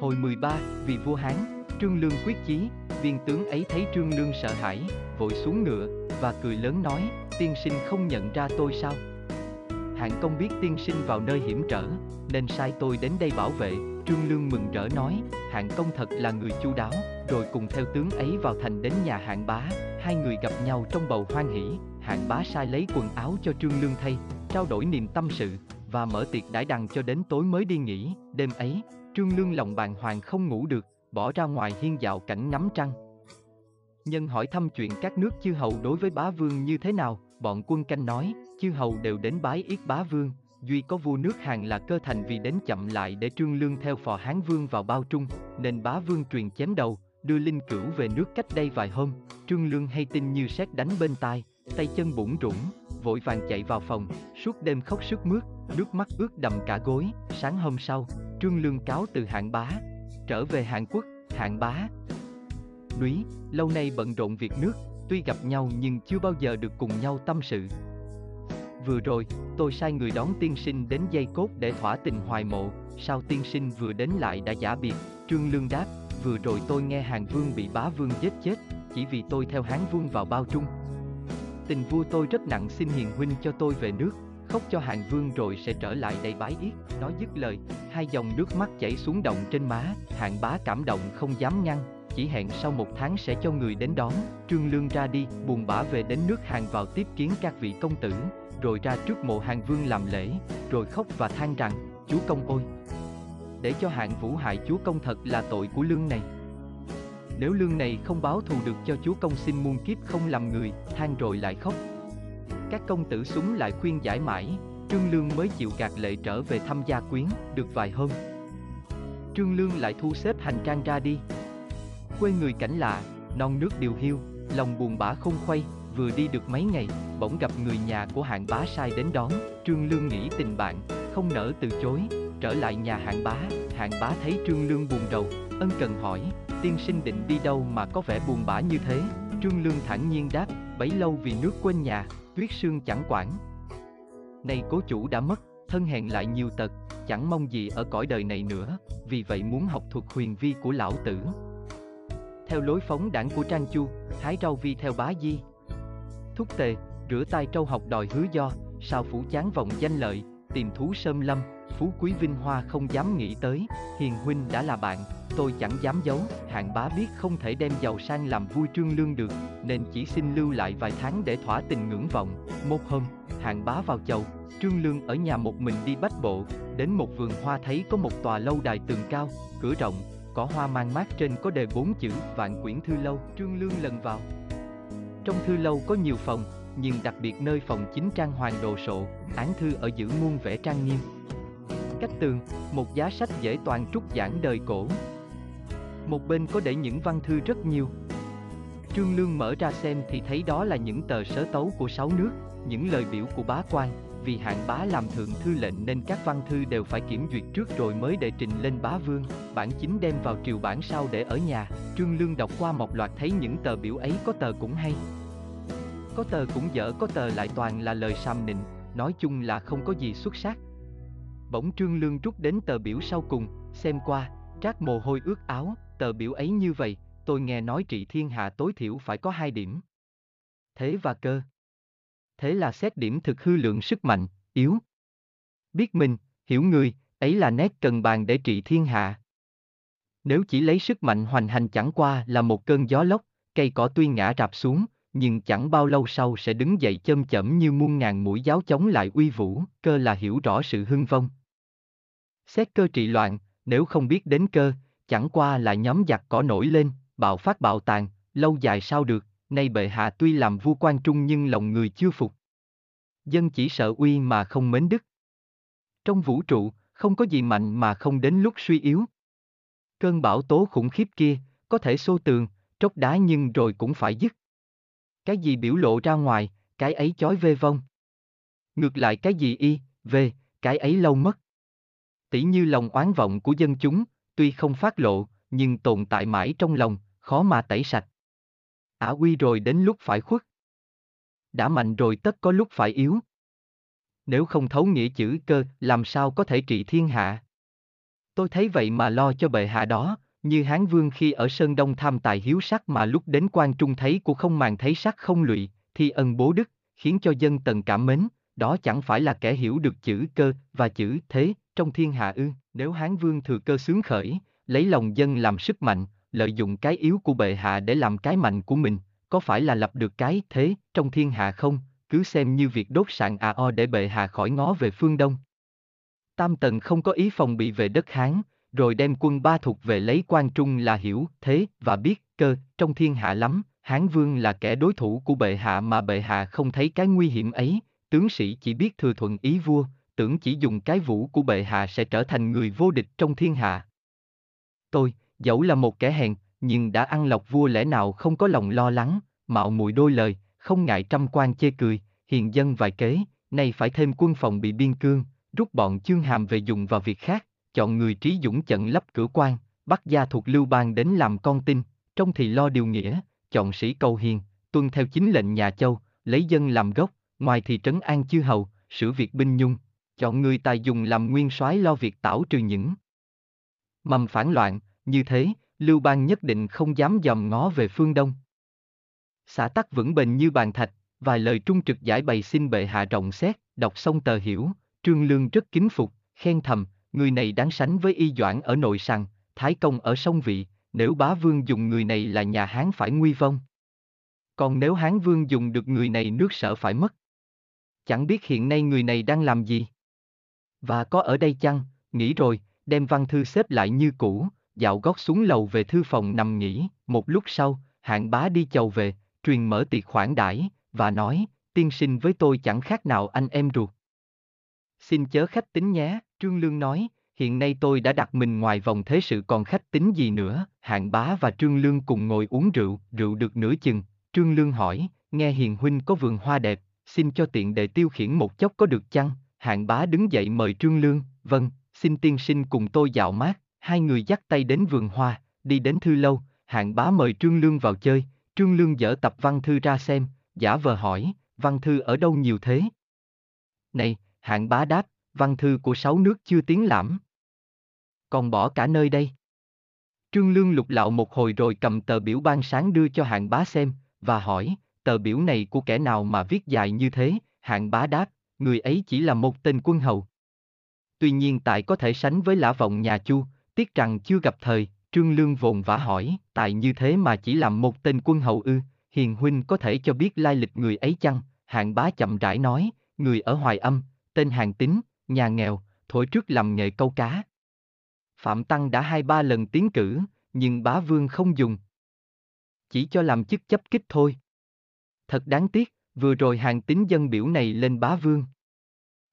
Hồi 13, vì vua Hán, Trương Lương quyết chí, viên tướng ấy thấy Trương Lương sợ hãi, vội xuống ngựa, và cười lớn nói, tiên sinh không nhận ra tôi sao? Hạng công biết tiên sinh vào nơi hiểm trở, nên sai tôi đến đây bảo vệ, Trương Lương mừng rỡ nói, hạng công thật là người chu đáo, rồi cùng theo tướng ấy vào thành đến nhà hạng bá, hai người gặp nhau trong bầu hoan hỷ, hạng bá sai lấy quần áo cho Trương Lương thay, trao đổi niềm tâm sự, và mở tiệc đãi đằng cho đến tối mới đi nghỉ, đêm ấy, Trương Lương lòng bàn hoàng không ngủ được, bỏ ra ngoài hiên dạo cảnh ngắm trăng. Nhân hỏi thăm chuyện các nước chư hầu đối với bá vương như thế nào, bọn quân canh nói, chư hầu đều đến bái yết bá vương, duy có vua nước Hàn là cơ thành vì đến chậm lại để trương lương theo phò Hán vương vào bao trung, nên bá vương truyền chém đầu, đưa linh cửu về nước cách đây vài hôm, trương lương hay tin như sét đánh bên tai, tay chân bủn rủn, vội vàng chạy vào phòng, suốt đêm khóc sức mướt, nước mắt ướt đầm cả gối, sáng hôm sau, trương lương cáo từ hạng bá, trở về Hàn Quốc, hạng bá. Núi, lâu nay bận rộn việc nước, tuy gặp nhau nhưng chưa bao giờ được cùng nhau tâm sự. Vừa rồi, tôi sai người đón tiên sinh đến dây cốt để thỏa tình hoài mộ, sao tiên sinh vừa đến lại đã giả biệt, Trương Lương đáp, vừa rồi tôi nghe Hàng Vương bị bá vương giết chết, chỉ vì tôi theo Hán Vương vào bao trung. Tình vua tôi rất nặng xin hiền huynh cho tôi về nước, khóc cho Hàng Vương rồi sẽ trở lại đây bái yết, nói dứt lời, hai dòng nước mắt chảy xuống động trên má, hạng bá cảm động không dám ngăn, chỉ hẹn sau một tháng sẽ cho người đến đón, Trương Lương ra đi, buồn bã về đến nước hàng vào tiếp kiến các vị công tử, rồi ra trước mộ Hàng Vương làm lễ, rồi khóc và than rằng, chúa công ôi! Để cho hạng vũ hại chúa công thật là tội của lương này. Nếu lương này không báo thù được cho chúa công xin muôn kiếp không làm người, than rồi lại khóc. Các công tử súng lại khuyên giải mãi, Trương Lương mới chịu gạt lệ trở về thăm gia quyến, được vài hôm. Trương Lương lại thu xếp hành trang ra đi. Quê người cảnh lạ, non nước điều hiu, lòng buồn bã không khuây, vừa đi được mấy ngày, bỗng gặp người nhà của hạng bá sai đến đón, Trương Lương nghĩ tình bạn, không nỡ từ chối, trở lại nhà hạng bá, hạng bá thấy Trương Lương buồn rầu, ân cần hỏi, tiên sinh định đi đâu mà có vẻ buồn bã như thế, Trương Lương thản nhiên đáp, bấy lâu vì nước quên nhà, tuyết sương chẳng quản. Nay cố chủ đã mất, thân hẹn lại nhiều tật, chẳng mong gì ở cõi đời này nữa, vì vậy muốn học thuật huyền vi của lão tử. Theo lối phóng đảng của Trang Chu, hái rau vi theo bá di. Thúc tề, rửa tay trâu học đòi hứa do, sao phủ chán vòng danh lợi, tìm thú sơm lâm, phú quý vinh hoa không dám nghĩ tới, hiền huynh đã là bạn, tôi chẳng dám giấu, hạng bá biết không thể đem giàu sang làm vui trương lương được, nên chỉ xin lưu lại vài tháng để thỏa tình ngưỡng vọng. Một hôm, hạng bá vào chầu, trương lương ở nhà một mình đi bách bộ, đến một vườn hoa thấy có một tòa lâu đài tường cao, cửa rộng, cỏ hoa mang mát trên có đề bốn chữ vạn quyển thư lâu, trương lương lần vào. Trong thư lâu có nhiều phòng, nhưng đặc biệt nơi phòng chính trang hoàng đồ sộ, án thư ở giữa muôn vẻ trang nghiêm. Cách tường, một giá sách dễ toàn trúc giảng đời cổ. Một bên có để những văn thư rất nhiều. Trương Lương mở ra xem thì thấy đó là những tờ sớ tấu của sáu nước, những lời biểu của bá quan, vì hạng bá làm thượng thư lệnh nên các văn thư đều phải kiểm duyệt trước rồi mới đệ trình lên bá vương, bản chính đem vào triều bản sau để ở nhà, Trương Lương đọc qua một loạt thấy những tờ biểu ấy có tờ cũng hay. Có tờ cũng dở có tờ lại toàn là lời sam nịnh, nói chung là không có gì xuất sắc. Bỗng Trương Lương rút đến tờ biểu sau cùng, xem qua, trát mồ hôi ướt áo, tờ biểu ấy như vậy, tôi nghe nói trị thiên hạ tối thiểu phải có hai điểm. Thế và cơ. Thế là xét điểm thực hư lượng sức mạnh, yếu. Biết mình, hiểu người, ấy là nét cần bàn để trị thiên hạ. Nếu chỉ lấy sức mạnh hoành hành chẳng qua là một cơn gió lốc, cây cỏ tuy ngã rạp xuống, nhưng chẳng bao lâu sau sẽ đứng dậy châm chẩm như muôn ngàn mũi giáo chống lại uy vũ, cơ là hiểu rõ sự hưng vong. Xét cơ trị loạn, nếu không biết đến cơ, chẳng qua là nhóm giặc cỏ nổi lên, bạo phát bạo tàn, lâu dài sao được, nay bệ hạ tuy làm vua quan trung nhưng lòng người chưa phục. Dân chỉ sợ uy mà không mến đức. Trong vũ trụ, không có gì mạnh mà không đến lúc suy yếu. Cơn bão tố khủng khiếp kia, có thể xô tường, tróc đá nhưng rồi cũng phải dứt. Cái gì biểu lộ ra ngoài, cái ấy chói vê vong. Ngược lại cái gì y, về, cái ấy lâu mất. Tỷ như lòng oán vọng của dân chúng, tuy không phát lộ, nhưng tồn tại mãi trong lòng, khó mà tẩy sạch. Ả quy rồi đến lúc phải khuất. Đã mạnh rồi tất có lúc phải yếu. Nếu không thấu nghĩa chữ cơ, làm sao có thể trị thiên hạ? Tôi thấy vậy mà lo cho bệ hạ đó, như Hán Vương khi ở Sơn Đông tham tài hiếu sắc mà lúc đến quan trung thấy của không màng thấy sắc không lụy, thi ân bố đức, khiến cho dân tần cảm mến, đó chẳng phải là kẻ hiểu được chữ cơ và chữ thế trong thiên hạ ư. Nếu Hán Vương thừa cơ sướng khởi, lấy lòng dân làm sức mạnh, lợi dụng cái yếu của bệ hạ để làm cái mạnh của mình, có phải là lập được cái thế trong thiên hạ không? Cứ xem như việc đốt sạn à o để bệ hạ khỏi ngó về phương đông. Tam Tần không có ý phòng bị về đất Hán, rồi đem quân ba thuộc về lấy quan trung là hiểu thế và biết cơ trong thiên hạ lắm. Hán Vương là kẻ đối thủ của bệ hạ mà bệ hạ không thấy cái nguy hiểm ấy, tướng sĩ chỉ biết thừa thuận ý vua, tưởng chỉ dùng cái vũ của bệ hạ sẽ trở thành người vô địch trong thiên hạ. Tôi, dẫu là một kẻ hèn, nhưng đã ăn lọc vua lẽ nào không có lòng lo lắng, mạo muội đôi lời, không ngại trăm quan chê cười, hiền dân vài kế, nay phải thêm quân phòng bị biên cương, rút bọn chương hàm về dùng vào việc khác, chọn người trí dũng chận lấp cửa quan, bắt gia thuộc lưu bang đến làm con tin, trong thì lo điều nghĩa, chọn sĩ cầu hiền, tuân theo chính lệnh nhà châu, lấy dân làm gốc, ngoài thì trấn an chư hầu, sử việc binh nhung, chọn người tài dùng làm nguyên soái lo việc tảo trừ những mầm phản loạn, như thế, Lưu Bang nhất định không dám dòm ngó về phương Đông. Xã tắc vững bền như bàn thạch, vài lời trung trực giải bày xin bệ hạ rộng xét, đọc xong tờ hiểu, Trương Lương rất kính phục, khen thầm, người này đáng sánh với y doãn ở nội sằng, Thái Công ở sông Vị, nếu bá vương dùng người này là nhà Hán phải nguy vong. Còn nếu Hán vương dùng được người này nước sở phải mất. Chẳng biết hiện nay người này đang làm gì. Và có ở đây chăng, nghĩ rồi, đem văn thư xếp lại như cũ, dạo gót xuống lầu về thư phòng nằm nghỉ, một lúc sau, hạng bá đi chầu về, truyền mở tiệc khoản đãi và nói, tiên sinh với tôi chẳng khác nào anh em ruột. Xin chớ khách tính nhé, Trương Lương nói, hiện nay tôi đã đặt mình ngoài vòng thế sự còn khách tính gì nữa, hạng bá và Trương Lương cùng ngồi uống rượu, rượu được nửa chừng, Trương Lương hỏi, nghe hiền huynh có vườn hoa đẹp, xin cho tiện để tiêu khiển một chốc có được chăng, hạng bá đứng dậy mời Trương Lương, vâng, xin tiên sinh cùng tôi dạo mát, hai người dắt tay đến vườn hoa, đi đến thư lâu, hạng bá mời Trương Lương vào chơi, Trương Lương dở tập văn thư ra xem, giả vờ hỏi, văn thư ở đâu nhiều thế? Này, hạng bá đáp, văn thư của sáu nước chưa tiến lãm. Còn bỏ cả nơi đây. Trương Lương lục lạo một hồi rồi cầm tờ biểu ban sáng đưa cho hạng bá xem, và hỏi, tờ biểu này của kẻ nào mà viết dài như thế, hạng bá đáp, người ấy chỉ là một tên quân hầu. Tuy nhiên tại có thể sánh với lã vọng nhà Chu, tiếc rằng chưa gặp thời, Trương Lương vồn vã hỏi, tại như thế mà chỉ làm một tên quân hầu ư, hiền huynh có thể cho biết lai lịch người ấy chăng? Hạng bá chậm rãi nói, người ở Hoài Âm, tên Hàng Tín, nhà nghèo, thổi trước làm nghề câu cá. Phạm Tăng đã hai ba lần tiến cử, nhưng bá vương không dùng. Chỉ cho làm chức chấp kích thôi. Thật đáng tiếc, vừa rồi hàng tín dân biểu này lên bá vương.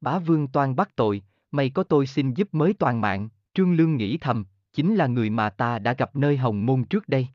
Bá vương toan bắt tội, mày có tôi xin giúp mới toàn mạng, Trương Lương nghĩ thầm, chính là người mà ta đã gặp nơi hồng môn trước đây.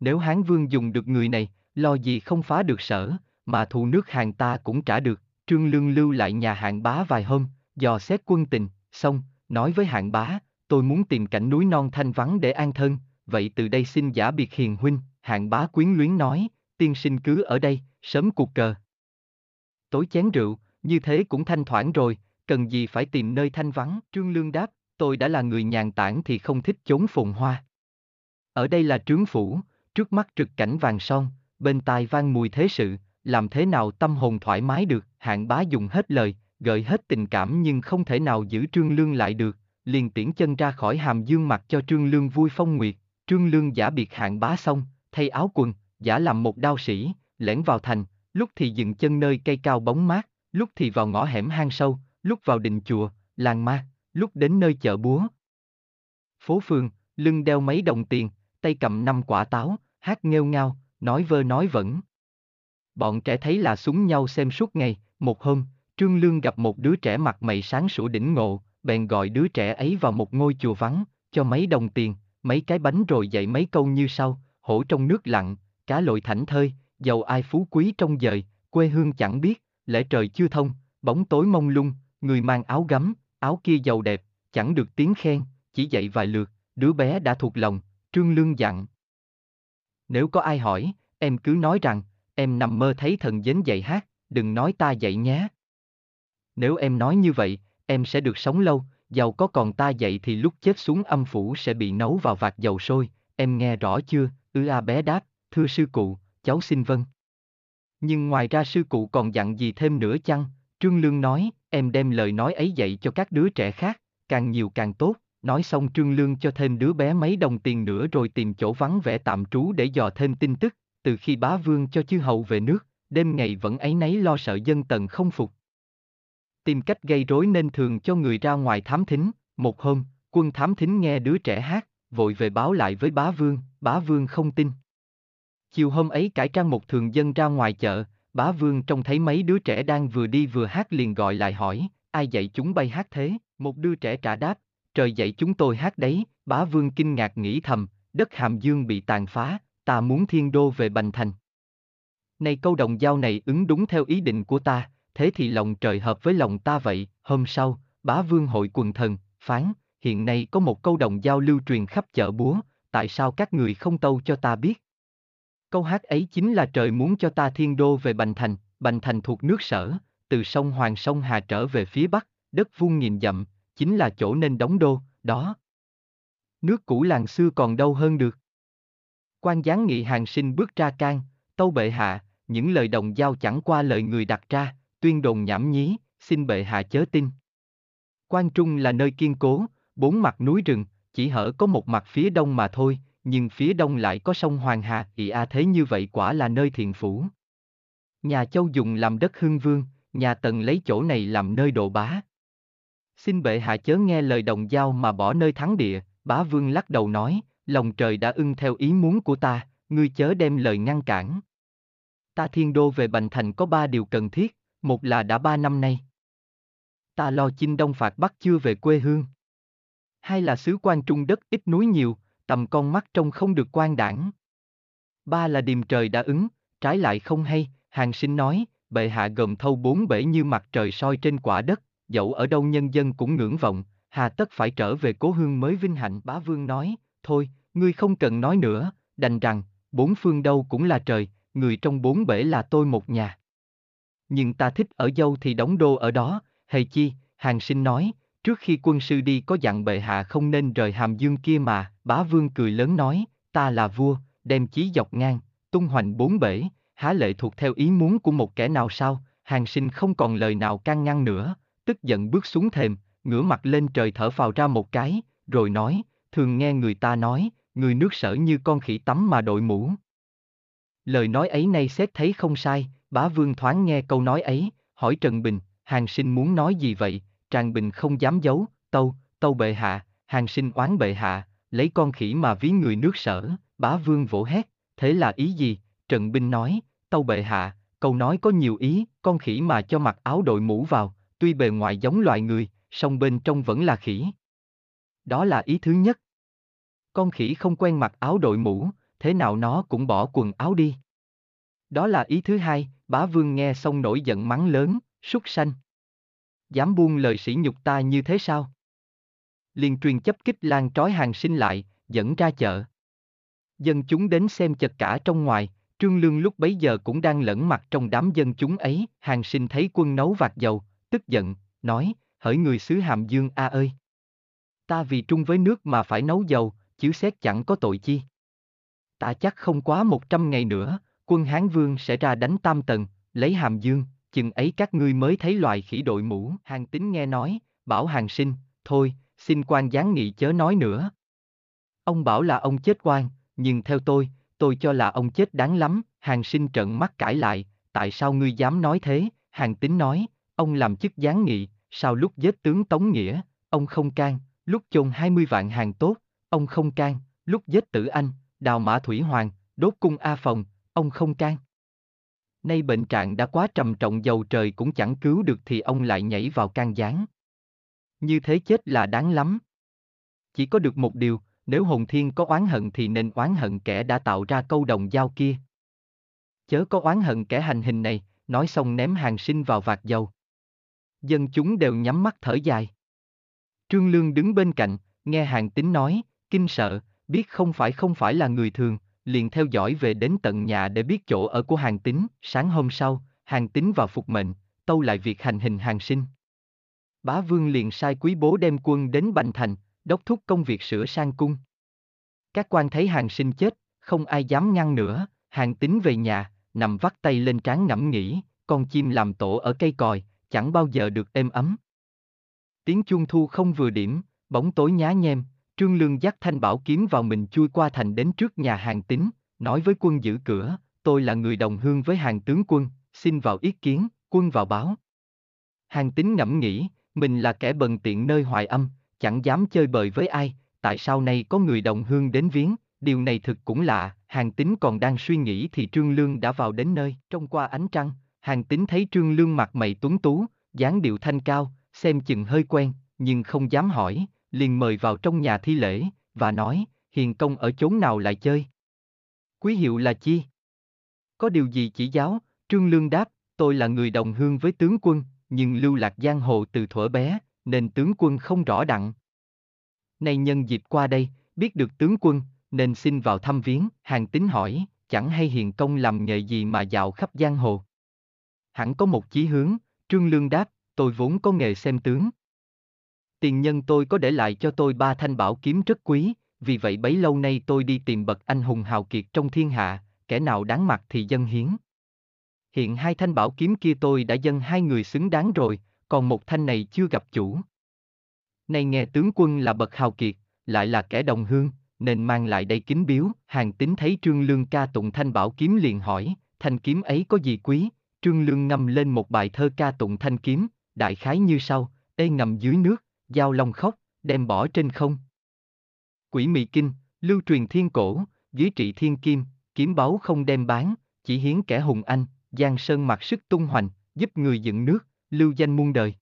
Nếu Hán Vương dùng được người này, lo gì không phá được sở, mà thù nước hàng ta cũng trả được, Trương Lương lưu lại nhà hạng bá vài hôm, dò xét quân tình, xong, nói với hạng bá, tôi muốn tìm cảnh núi non thanh vắng để an thân, vậy từ đây xin giả biệt hiền huynh, hạng bá quyến luyến nói, tiên sinh cứ ở đây, sớm cuộc cờ. Tối chén rượu, như thế cũng thanh thoảng rồi, cần gì phải tìm nơi thanh vắng, Trương Lương đáp, tôi đã là người nhàn tản thì không thích chốn phồn hoa. Ở đây là trướng phủ, trước mắt trực cảnh vàng son, bên tai vang mùi thế sự, làm thế nào tâm hồn thoải mái được, hạng bá dùng hết lời, gợi hết tình cảm nhưng không thể nào giữ Trương Lương lại được, liền tiễn chân ra khỏi hàm dương mặt cho Trương Lương vui phong nguyệt, Trương Lương giả biệt hạng bá xong, thay áo quần, giả làm một đao sĩ, lẻn vào thành, lúc thì dừng chân nơi cây cao bóng mát, lúc thì vào ngõ hẻm hang sâu, lúc vào đình chùa, làng ma, lúc đến nơi chợ búa. Phố phường, lưng đeo mấy đồng tiền, tay cầm năm quả táo, hát nghêu ngao, nói vơ nói vẫn. Bọn trẻ thấy là súng nhau xem suốt ngày, một hôm, Trương Lương gặp một đứa trẻ mặt mày sáng sủa đỉnh ngộ, bèn gọi đứa trẻ ấy vào một ngôi chùa vắng, cho mấy đồng tiền, mấy cái bánh rồi dạy mấy câu như sau, hổ trong nước lặng, cá lội thảnh thơi, giàu ai phú quý trong dời, quê hương chẳng biết, lễ trời chưa thông, bóng tối mông lung, người mang áo gấm, áo kia giàu đẹp, chẳng được tiếng khen, chỉ dạy vài lượt, đứa bé đã thuộc lòng, Trương Lương dặn. Nếu có ai hỏi, em cứ nói rằng, em nằm mơ thấy thần dến dạy hát, đừng nói ta dạy nhé. Nếu em nói như vậy, em sẽ được sống lâu, giàu có còn ta dạy thì lúc chết xuống âm phủ sẽ bị nấu vào vạt dầu sôi, em nghe rõ chưa, ư a bé đáp, thưa sư cụ, cháu xin vâng. Nhưng ngoài ra sư cụ còn dặn gì thêm nữa chăng? Trương Lương nói, em đem lời nói ấy dạy cho các đứa trẻ khác, càng nhiều càng tốt. Nói xong Trương Lương cho thêm đứa bé mấy đồng tiền nữa rồi tìm chỗ vắng vẻ tạm trú để dò thêm tin tức, từ khi bá vương cho chư hầu về nước, đêm ngày vẫn ấy nấy lo sợ dân tần không phục. Tìm cách gây rối nên thường cho người ra ngoài thám thính, một hôm, quân thám thính nghe đứa trẻ hát, vội về báo lại với bá vương, bá vương không tin. Chiều hôm ấy cải trang một thường dân ra ngoài chợ, bá vương trông thấy mấy đứa trẻ đang vừa đi vừa hát liền gọi lại hỏi, ai dạy chúng bay hát thế, một đứa trẻ trả đáp, trời dạy chúng tôi hát đấy, bá vương kinh ngạc nghĩ thầm, đất hàm dương bị tàn phá, ta muốn thiên đô về Bành Thành. Này câu đồng giao này ứng đúng theo ý định của ta, thế thì lòng trời hợp với lòng ta vậy, hôm sau, bá vương hội quần thần, phán, hiện nay có một câu đồng giao lưu truyền khắp chợ búa, tại sao các người không tâu cho ta biết? Câu hát ấy chính là trời muốn cho ta thiên đô về Bành Thành, Bành Thành thuộc nước sở, từ sông Hoàng sông Hà trở về phía bắc, đất vuông nghìn dặm, chính là chỗ nên đóng đô, đó. Nước cũ làng xưa còn đâu hơn được. Quan gián nghị hàng sinh bước ra can, tâu bệ hạ, những lời đồng giao chẳng qua lời người đặt ra, tuyên đồn nhảm nhí, xin bệ hạ chớ tin. Quan Trung là nơi kiên cố, bốn mặt núi rừng, chỉ hở có một mặt phía đông mà thôi, nhưng phía đông lại có sông Hoàng Hà, ị a thế như vậy quả là nơi thiện phủ. Nhà Châu dùng làm đất hưng vương, nhà Tần lấy chỗ này làm nơi đồ bá. Xin bệ hạ chớ nghe lời đồng giao mà bỏ nơi thắng địa, bá vương lắc đầu nói, lòng trời đã ưng theo ý muốn của ta, ngươi chớ đem lời ngăn cản. Ta thiên đô về Bành Thành có ba điều cần thiết, một là đã ba năm nay. Ta lo chinh đông phạt bắc chưa về quê hương. Hai là sứ quan trung đất ít núi nhiều, tầm con mắt trông không được quan đảng. Ba là điềm trời đã ứng, trái lại không hay, hàng sinh nói, bệ hạ gồm thâu bốn bể như mặt trời soi trên quả đất, dẫu ở đâu nhân dân cũng ngưỡng vọng, hà tất phải trở về cố hương mới vinh hạnh. Bá vương nói, thôi, ngươi không cần nói nữa, đành rằng, bốn phương đâu cũng là trời, người trong bốn bể là tôi một nhà. Nhưng ta thích ở dâu thì đóng đô ở đó, hề chi, hàng sinh nói, trước khi quân sư đi có dặn bệ hạ không nên rời hàm dương kia mà, bá vương cười lớn nói, ta là vua, đem chí dọc ngang, tung hoành bốn bể, há lệ thuộc theo ý muốn của một kẻ nào sao, hàng sinh không còn lời nào can ngăn nữa, tức giận bước xuống thềm, ngửa mặt lên trời thở phào ra một cái, rồi nói, thường nghe người ta nói, người nước sở như con khỉ tắm mà đội mũ. Lời nói ấy nay xét thấy không sai, bá vương thoáng nghe câu nói ấy, hỏi Trần Bình, hàng sinh muốn nói gì vậy, Tràng Bình không dám giấu, tâu, tâu bệ hạ, hàng sinh oán bệ hạ, lấy con khỉ mà ví người nước sở, bá vương vỗ hét, thế là ý gì, Trần Binh nói, tâu bệ hạ, câu nói có nhiều ý, con khỉ mà cho mặc áo đội mũ vào, tuy bề ngoài giống loài người, song bên trong vẫn là khỉ. Đó là ý thứ nhất. Con khỉ không quen mặc áo đội mũ, thế nào nó cũng bỏ quần áo đi. Đó là ý thứ hai, bá vương nghe xong nổi giận mắng lớn, súc sanh. Dám buông lời sỉ nhục ta như thế sao? Liền truyền chấp kích lan trói hàng sinh lại, dẫn ra chợ. Dân chúng đến xem chật cả trong ngoài, Trương Lương lúc bấy giờ cũng đang lẫn mặt trong đám dân chúng ấy, hàng sinh thấy quân nấu vạt dầu, tức giận, nói, hỡi người xứ Hàm Dương A ơi! Ta vì trung với nước mà phải nấu dầu, chứ xét chẳng có tội chi. Ta chắc không quá một trăm ngày nữa, quân Hán Vương sẽ ra đánh Tam Tần, lấy Hàm Dương, chừng ấy các ngươi mới thấy loài khỉ đội mũ. Hàng tính nghe nói, bảo hàng sinh, thôi, xin quan gián nghị chớ nói nữa. Ông bảo là ông chết quan, nhưng theo tôi, tôi cho là ông chết đáng lắm, hàng sinh trợn mắt cãi lại, tại sao ngươi dám nói thế, hàng tính nói, ông làm chức gián nghị, sao lúc giết tướng Tống Nghĩa, ông không can, lúc chôn 20 vạn hàng tốt, ông không can, lúc giết tử anh, đào mã thủy hoàng, đốt cung A Phòng, ông không can. Nay bệnh trạng đã quá trầm trọng dầu trời cũng chẳng cứu được thì ông lại nhảy vào can gián. Như thế chết là đáng lắm. Chỉ có được một điều, nếu hồn thiên có oán hận thì nên oán hận kẻ đã tạo ra câu đồng giao kia. Chớ có oán hận kẻ hành hình này, nói xong ném hàng sinh vào vạt dầu. Dân chúng đều nhắm mắt thở dài. Trương Lương đứng bên cạnh, nghe hàng tính nói, kinh sợ, biết không phải không phải là người thường, liền theo dõi về đến tận nhà để biết chỗ ở của hàng tính, sáng hôm sau, hàng tính vào phục mệnh, tâu lại việc hành hình hàng sinh. Bá vương liền sai quý bố đem quân đến Bành Thành, đốc thúc công việc sửa sang cung. Các quan thấy hàng sinh chết, không ai dám ngăn nữa, hàng tính về nhà, nằm vắt tay lên trán ngẫm nghĩ, con chim làm tổ ở cây còi, chẳng bao giờ được êm ấm. Tiếng chuông thu không vừa điểm, bóng tối nhá nhem, Trương Lương dắt thanh bảo kiếm vào mình chui qua thành đến trước nhà hàng tính, nói với quân giữ cửa, tôi là người đồng hương với hàng tướng quân, xin vào ý kiến, quân vào báo. Hàng tính ngẫm nghĩ, mình là kẻ bần tiện nơi hoài âm, chẳng dám chơi bời với ai, tại sao nay có người đồng hương đến viếng, điều này thực cũng lạ, hàng tính còn đang suy nghĩ thì Trương Lương đã vào đến nơi, trong qua ánh trăng, hàng tính thấy Trương Lương mặt mày tuấn tú, dáng điệu thanh cao, xem chừng hơi quen, nhưng không dám hỏi, liền mời vào trong nhà thi lễ, và nói, hiền công ở chốn nào lại chơi. Quý hiệu là chi? Có điều gì chỉ giáo, Trương Lương đáp, tôi là người đồng hương với tướng quân, nhưng lưu lạc giang hồ từ thuở bé, nên tướng quân không rõ đặng. Nay nhân dịp qua đây, biết được tướng quân, nên xin vào thăm viếng, hàng tính hỏi, chẳng hay hiền công làm nghề gì mà dạo khắp giang hồ. Hẳn có một chí hướng, Trương Lương đáp, tôi vốn có nghề xem tướng. Tiền nhân tôi có để lại cho tôi ba thanh bảo kiếm rất quý, vì vậy bấy lâu nay tôi đi tìm bậc anh hùng hào kiệt trong thiên hạ, kẻ nào đáng mặt thì dân hiến. Hiện hai thanh bảo kiếm kia tôi đã dâng hai người xứng đáng rồi, còn một thanh này chưa gặp chủ. Nay nghe tướng quân là bậc hào kiệt, lại là kẻ đồng hương, nên mang lại đây kính biếu, hàng tính thấy Trương Lương ca tụng thanh bảo kiếm liền hỏi, thanh kiếm ấy có gì quý, Trương Lương ngâm lên một bài thơ ca tụng thanh kiếm, đại khái như sau, ê ngầm dưới nước, giao long khóc, đem bỏ trên không. Quỷ mị kinh, lưu truyền thiên cổ, dưới trị thiên kim, kiếm báu không đem bán, chỉ hiến kẻ hùng anh, giang sơn mặc sức tung hoành, giúp người dựng nước, lưu danh muôn đời.